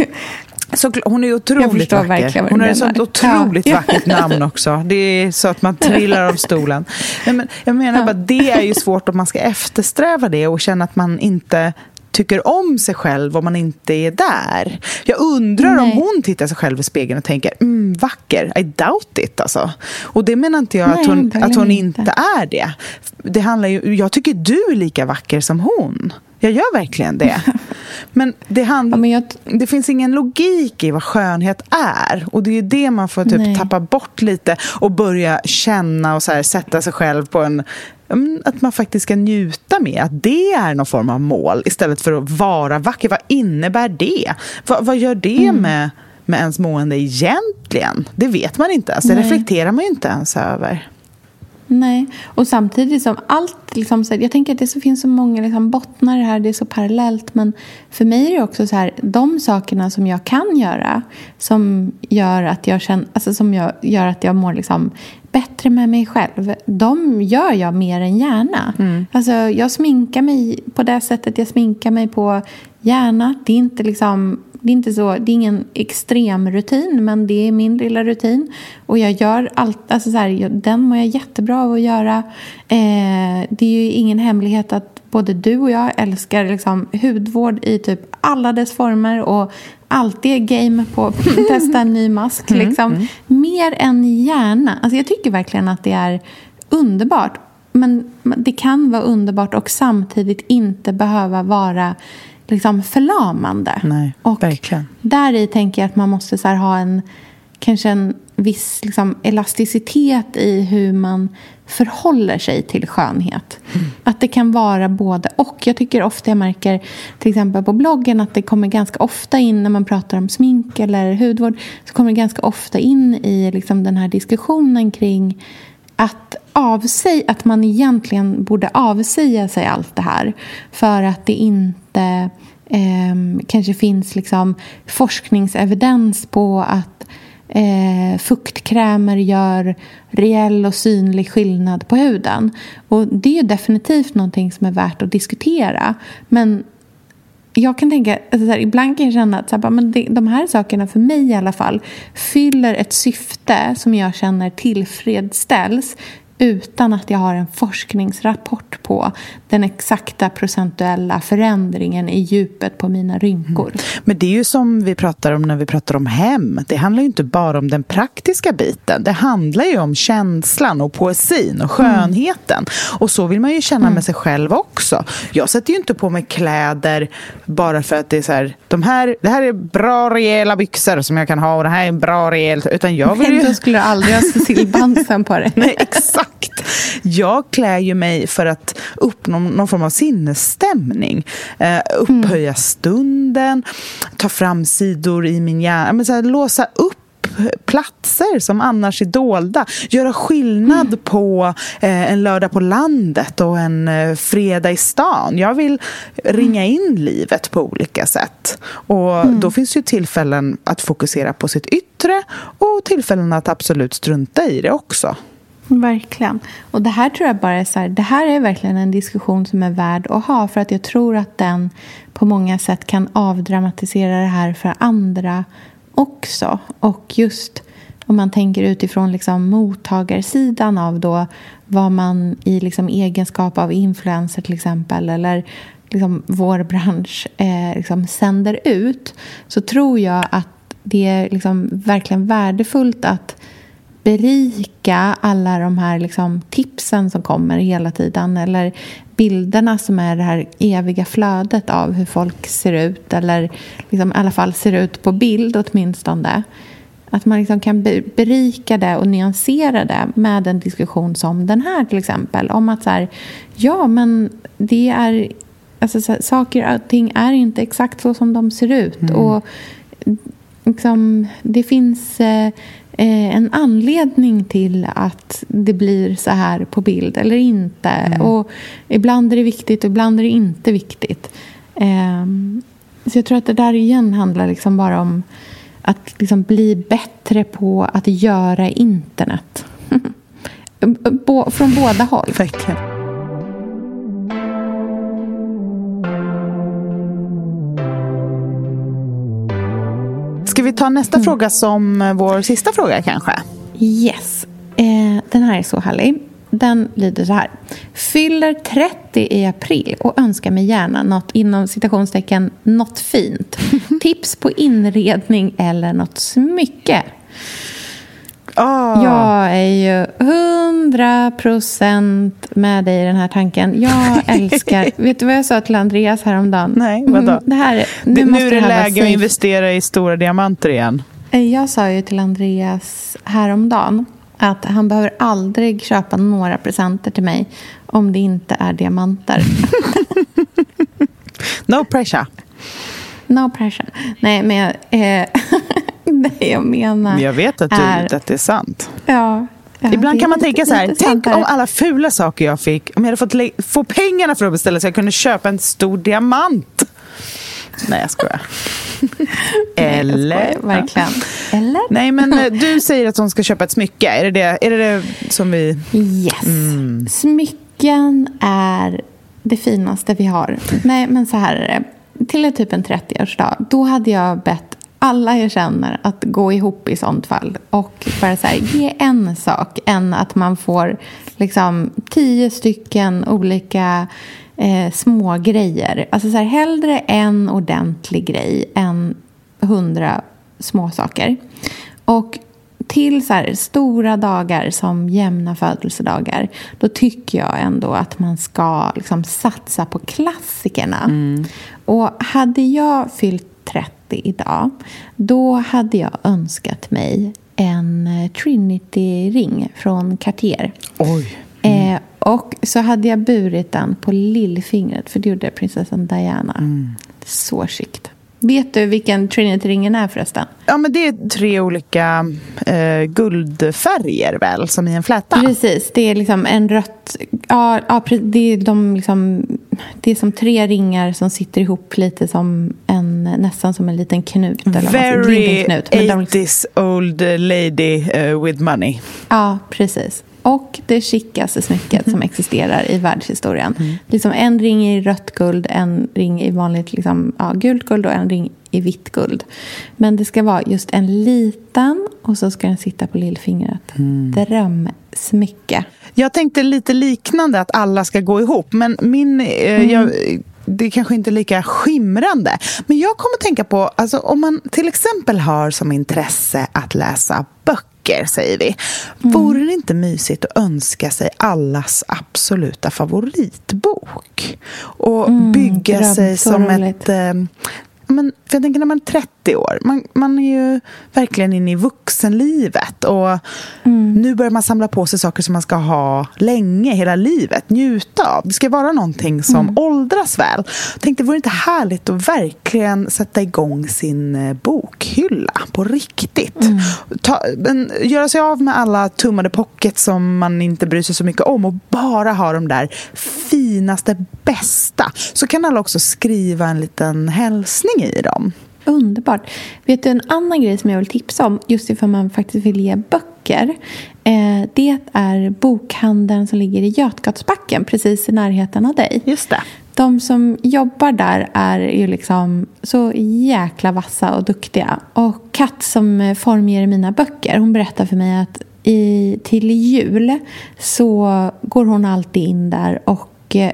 Speaker 2: Så, hon är otroligt vacker. Hon har ett sånt otroligt
Speaker 3: Ja.
Speaker 2: vackert namn också. Det är så att man trillar av stolen. Nej, men jag menar bara, det är ju svårt om man ska eftersträva det och känna att man inte tycker om sig själv om man inte är där. Jag undrar om
Speaker 3: Nej.
Speaker 2: hon tittar sig själv i spegeln och tänker mm, vacker, I doubt it alltså. Och det menar inte jag
Speaker 3: Nej,
Speaker 2: att hon, att hon
Speaker 3: inte.
Speaker 2: inte är det. det handlar ju, jag tycker du är lika vacker som hon. Jag gör verkligen det. Men det handlar
Speaker 3: Ja, men jag,
Speaker 2: det finns ingen logik i vad skönhet är. Och det är ju det man får typ
Speaker 3: Nej.
Speaker 2: tappa bort lite och börja känna och så här, sätta sig själv på en... mm, Att man faktiskt ska njuta med att det är någon form av mål istället för att vara vacker. Vad innebär det? Vad, vad gör det
Speaker 3: Mm.
Speaker 2: med, med ens mående egentligen? Det vet man inte ens. Det
Speaker 3: Nej.
Speaker 2: reflekterar man ju inte ens över.
Speaker 3: Nej, och samtidigt som allt, liksom, så jag tänker att det så finns så många liksom, bottnar här, det är så parallellt. Men för mig är det också så här, de sakerna som jag kan göra som gör att jag, känner, alltså, som jag, gör att jag mår liksom, bättre med mig själv. De gör jag mer än gärna. Alltså, jag sminkar mig på det sättet jag sminkar mig på gärna. Det är inte liksom det är, inte så, det är ingen extrem rutin, men det är min lilla rutin. Och jag gör allt, alltså så här, den mår jag jättebra av att göra. Eh, det är ju ingen hemlighet att både du och jag älskar liksom, hudvård i typ alla dess former och alltid game på att testa en ny mask. Liksom. Mer än gärna. Alltså jag tycker verkligen att det är underbart. Men det kan vara underbart och samtidigt inte behöva vara liksom förlamande.
Speaker 2: Nej,
Speaker 3: och
Speaker 2: verkligen.
Speaker 3: Där i tänker jag att man måste så ha en kanske en viss liksom, elasticitet i hur man förhåller sig till skönhet. Att det kan vara både och. Jag tycker ofta jag märker till exempel på bloggen att det kommer ganska ofta in när man pratar om smink eller hudvård så kommer det ganska ofta in i liksom, den här diskussionen kring att, avsäg, att man egentligen borde avsäga sig allt det här för att det inte eh, kanske finns liksom forskningsevidens på att eh, fuktkrämer gör reell och synlig skillnad på huden. Och det är ju definitivt någonting som är värt att diskutera. Men jag kan tänka, alltså så här, ibland kan jag känna att så här, men det, de här sakerna för mig i alla fall fyller ett syfte som jag känner tillfredsställs utan att jag har en forskningsrapport på den exakta procentuella förändringen i djupet på mina rynkor.
Speaker 2: Men det är ju som vi pratar om när vi pratar om hem. Det handlar ju inte bara om den praktiska biten. Det handlar ju om känslan och poesin och skönheten. Och så vill man ju känna med sig själv också. Jag sätter ju inte på mig kläder bara för att det är så här, de här, det här är bra rejäla byxor som jag kan ha och det här är bra rejält. Utan jag vill
Speaker 3: Men
Speaker 2: ju...
Speaker 3: då skulle du aldrig ha Cecilie Bansen på dig.
Speaker 2: Nej, exakt. Jag klär ju mig för att uppnå någon form av sinnesstämning. Eh, upphöja stunden, ta fram sidor i min hjärna. Men så här, låsa upp platser som annars är dolda. Göra skillnad på eh, en lördag på landet och en eh, fredag i stan. Jag vill ringa in livet på olika sätt. Och Då finns ju tillfällen att fokusera på sitt yttre och tillfällen att absolut strunta i det också.
Speaker 3: Verkligen. Och det här tror jag bara är så här, det här är verkligen en diskussion som är värd att ha för att jag tror att den på många sätt kan avdramatisera det här för andra också. Och just om man tänker utifrån liksom mottagarsidan av då vad man i liksom egenskap av influencer till exempel eller liksom vår bransch eh, liksom sänder ut så tror jag att det är liksom verkligen värdefullt att berika alla de här liksom tipsen som kommer hela tiden eller bilderna som är det här eviga flödet av hur folk ser ut eller liksom i alla fall ser ut på bild åtminstone. att man liksom kan berika det och nyansera det med en diskussion som den här till exempel. Om att så här, ja men det är, alltså så här, saker och ting är inte exakt så som de ser ut. Mm. Och liksom, det finns eh, en anledning till att det blir så här på bild eller inte. Mm. Och ibland är det viktigt och ibland är det inte viktigt. Eh, så jag tror att det där igen handlar liksom bara om att liksom bli bättre på att göra internet. Från båda håll.
Speaker 2: Verkligen. Vi ta nästa mm. fråga som vår sista fråga kanske?
Speaker 3: Yes. Eh, den här är så härlig. Den lyder så här. Fyller 30 i april och önskar mig gärna något inom citationstecken något fint. Tips på inredning eller något smycke. Oh. Jag är ju hundra procent med dig i den här tanken. Jag älskar... vet du vad jag sa till Andreas häromdagen?
Speaker 2: Nej, vadå? Mm,
Speaker 3: det här,
Speaker 2: nu, det, nu är det läge att investera i stora diamanter igen.
Speaker 3: Eh, jag sa ju till Andreas häromdagen att han behöver aldrig köpa några presenter till mig om det inte är diamanter.
Speaker 2: no pressure.
Speaker 3: No pressure. Nej, men eh, det jag menar
Speaker 2: Jag vet att, du, är, att det är sant.
Speaker 3: Ja,
Speaker 2: Ja, Ibland kan man tänka så här, tänk om alla fula saker jag fick, om jag hade fått få pengarna för att beställa så jag kunde köpa en stor diamant. Nej, jag skojar. Eller?
Speaker 3: Nej, jag skojar, verkligen. Eller?
Speaker 2: Nej, men eh, du säger att hon ska köpa ett smycke. Är det det, är det, det som vi...
Speaker 3: Yes. Mm. Smycken är det finaste vi har. Nej, men så här är det. Till typ en 30-årsdag, då hade jag bett alla jag känner att gå ihop i sånt fall och bara så här, ge en sak än att man får liksom tio stycken olika eh, små grejer. Alltså så här, hellre en ordentlig grej än hundra små saker. Och till så här, stora dagar som jämna födelsedagar då tycker jag ändå att man ska liksom, satsa på klassikerna. Mm. Och hade jag fyllt 30 idag då hade jag önskat mig en eh, Trinity-ring från Cartier.
Speaker 2: Oj.
Speaker 3: Mm. Eh, och så hade jag burit den på lillfingret, för det gjorde prinsessan Diana. Mm. Så skikt. Vet du vilken Trinity-ringen är förresten?
Speaker 2: Ja, men det är tre olika eh, guldfärger väl, som i en fläta?
Speaker 3: Precis, det är liksom en rött... Ja, ja det, är de liksom, det är som tre ringar som sitter ihop lite som en, nästan som en liten knut.
Speaker 2: Eller Very knut, 80s old lady uh, with money.
Speaker 3: Ja, precis och det chickaste smycket som existerar i världshistorien. Mm. Liksom en ring i rött guld, en ring i vanligt liksom, ja, gult guld och en ring i vitt guld. Men det ska vara just en liten och så ska den sitta på lillfingret. Mm. Drömsmycke.
Speaker 2: Jag tänkte lite liknande, att alla ska gå ihop. Men min... Eh, mm. jag, det är kanske inte lika skimrande. Men jag kommer att tänka på, alltså, om man till exempel har som intresse att läsa böcker böcker, säger vi. Mm. Vore det inte mysigt att önska sig allas absoluta favoritbok? Och mm, bygga sig som ett... Men, för jag tänker när man är 30 år, man, man är ju verkligen inne i vuxenlivet och mm. nu börjar man samla på sig saker som man ska ha länge, hela livet, njuta av. Det ska vara någonting som mm. åldras väl. Jag tänkte, vore det inte härligt att verkligen sätta igång sin eh, bokhylla på riktigt? Mm. Ta, men, göra sig av med alla tummade pockets som man inte bryr sig så mycket om och bara ha de där finaste, bästa. Så kan alla också skriva en liten hälsning i dem.
Speaker 3: Underbart. Vet du en annan grej som jag vill tipsa om, just ifall man faktiskt vill ge böcker. Eh, det är bokhandeln som ligger i Götgatsbacken, precis i närheten av dig.
Speaker 2: Just det.
Speaker 3: De som jobbar där är ju liksom så jäkla vassa och duktiga. Och Kat som formger mina böcker, hon berättar för mig att i, till jul så går hon alltid in där och eh,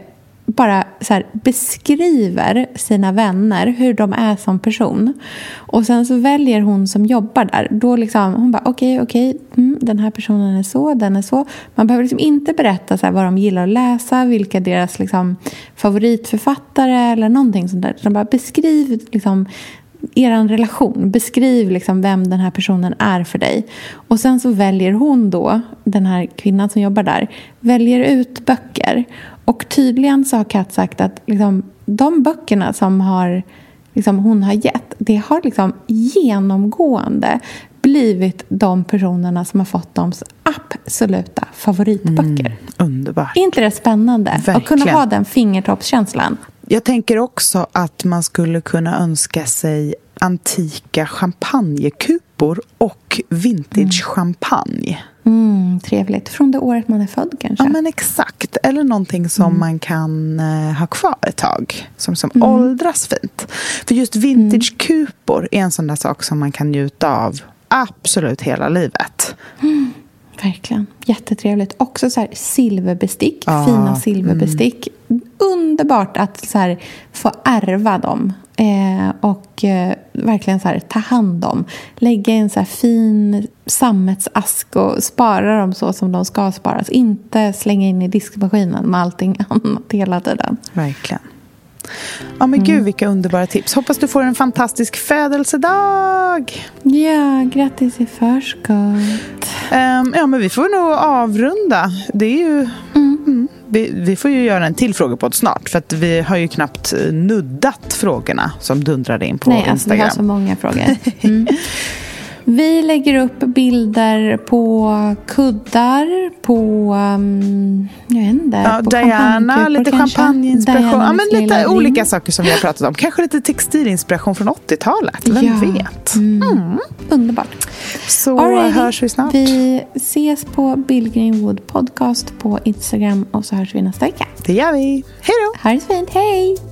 Speaker 3: bara så här, beskriver sina vänner, hur de är som person. Och sen så väljer hon som jobbar där. Då liksom, hon bara okej, okay, okej, okay, mm, den här personen är så, den är så. Man behöver liksom inte berätta så här, vad de gillar att läsa, vilka deras liksom, favoritförfattare eller någonting sånt där. De bara beskriv liksom, er relation. Beskriv liksom vem den här personen är för dig. Och sen så väljer hon då, den här kvinnan som jobbar där, väljer ut böcker. Och tydligen så har Kat sagt att liksom, de böckerna som har, liksom, hon har gett, det har liksom genomgående blivit de personerna som har fått de absoluta favoritböcker. Mm,
Speaker 2: underbart.
Speaker 3: inte det spännande? Verkligen. Att kunna ha den fingertoppskänslan.
Speaker 2: Jag tänker också att man skulle kunna önska sig antika champagnekupor och vintage-champagne.
Speaker 3: Mm, trevligt. Från det året man är född kanske?
Speaker 2: Ja, men exakt. Eller någonting som mm. man kan uh, ha kvar ett tag. Som, som mm. åldras fint. För just vintage-kupor är en sån där sak som man kan njuta av absolut hela livet.
Speaker 3: Mm. Verkligen. Jättetrevligt. Också så här silverbestick. Ah, fina silverbestick. Mm. Underbart att så här, få ärva dem. Eh, och eh, verkligen så här, ta hand om. Lägga i en så här fin sammetsask och spara dem så som de ska sparas. Inte slänga in i diskmaskinen med allting annat hela tiden.
Speaker 2: Verkligen. Ja, men gud, mm. vilka underbara tips. Hoppas du får en fantastisk födelsedag.
Speaker 3: Ja, grattis i förskott.
Speaker 2: Um, ja, men vi får nog avrunda. Det är ju... Mm. Mm, vi, vi, får ju göra en till frågepodd snart. För att vi har ju knappt nuddat frågorna som dundrade in på
Speaker 3: Nej,
Speaker 2: Instagram.
Speaker 3: Nej, alltså vi har så många frågor. Vi lägger upp bilder på kuddar, på... Um, jag vet inte.
Speaker 2: Ja,
Speaker 3: på
Speaker 2: Diana, lite champagneinspiration. Ja, men lite olika saker som vi har pratat om. Kanske lite textilinspiration från 80-talet. Vem ja. vet?
Speaker 3: Mm. Mm. Underbart.
Speaker 2: Så Alrighty. hörs vi snart.
Speaker 3: Vi ses på Bill Greenwood Podcast på Instagram och så hörs vi nästa vecka.
Speaker 2: Det gör vi. Hej då!
Speaker 3: Ha det så fint. Hej!